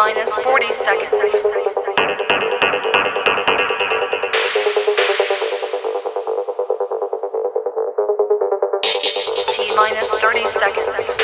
minus 40 seconds. T minus 30 seconds.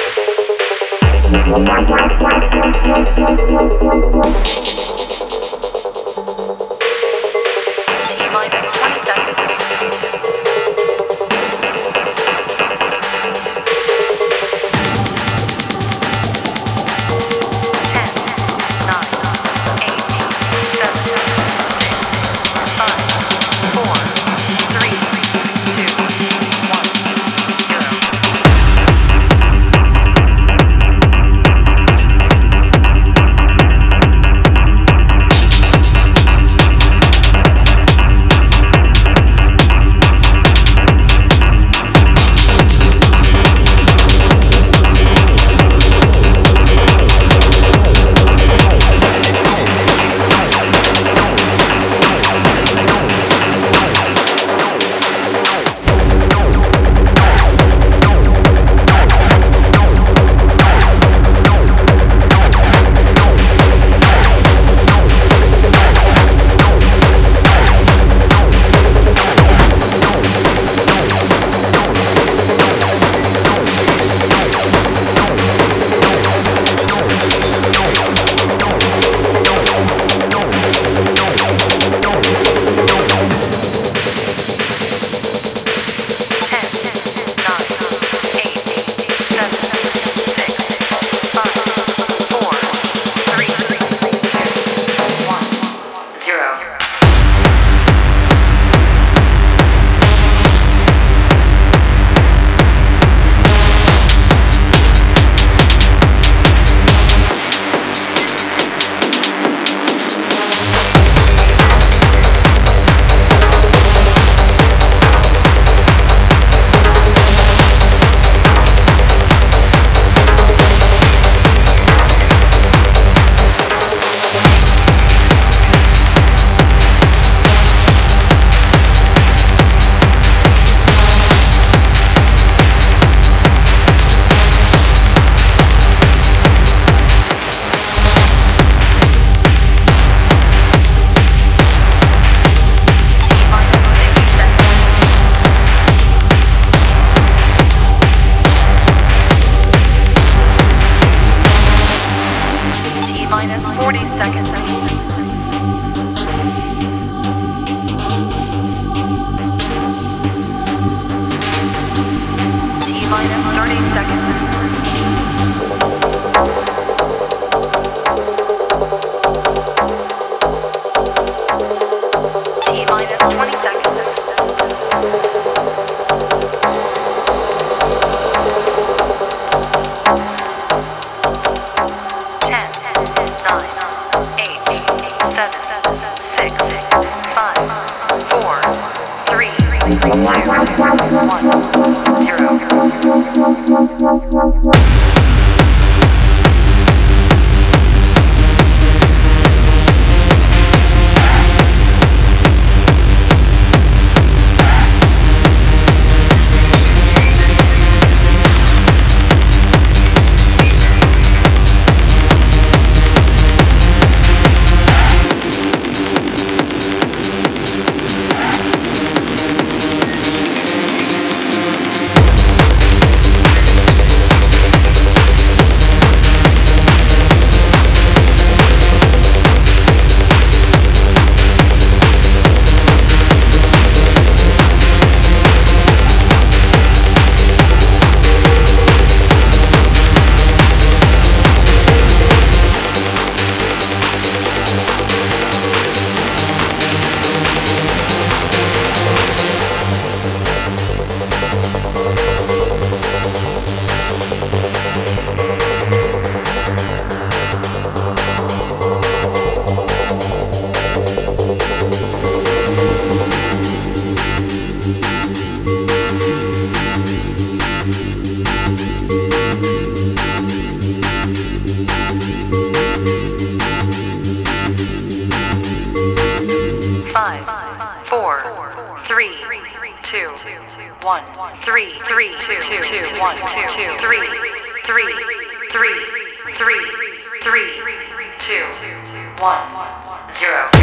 zero.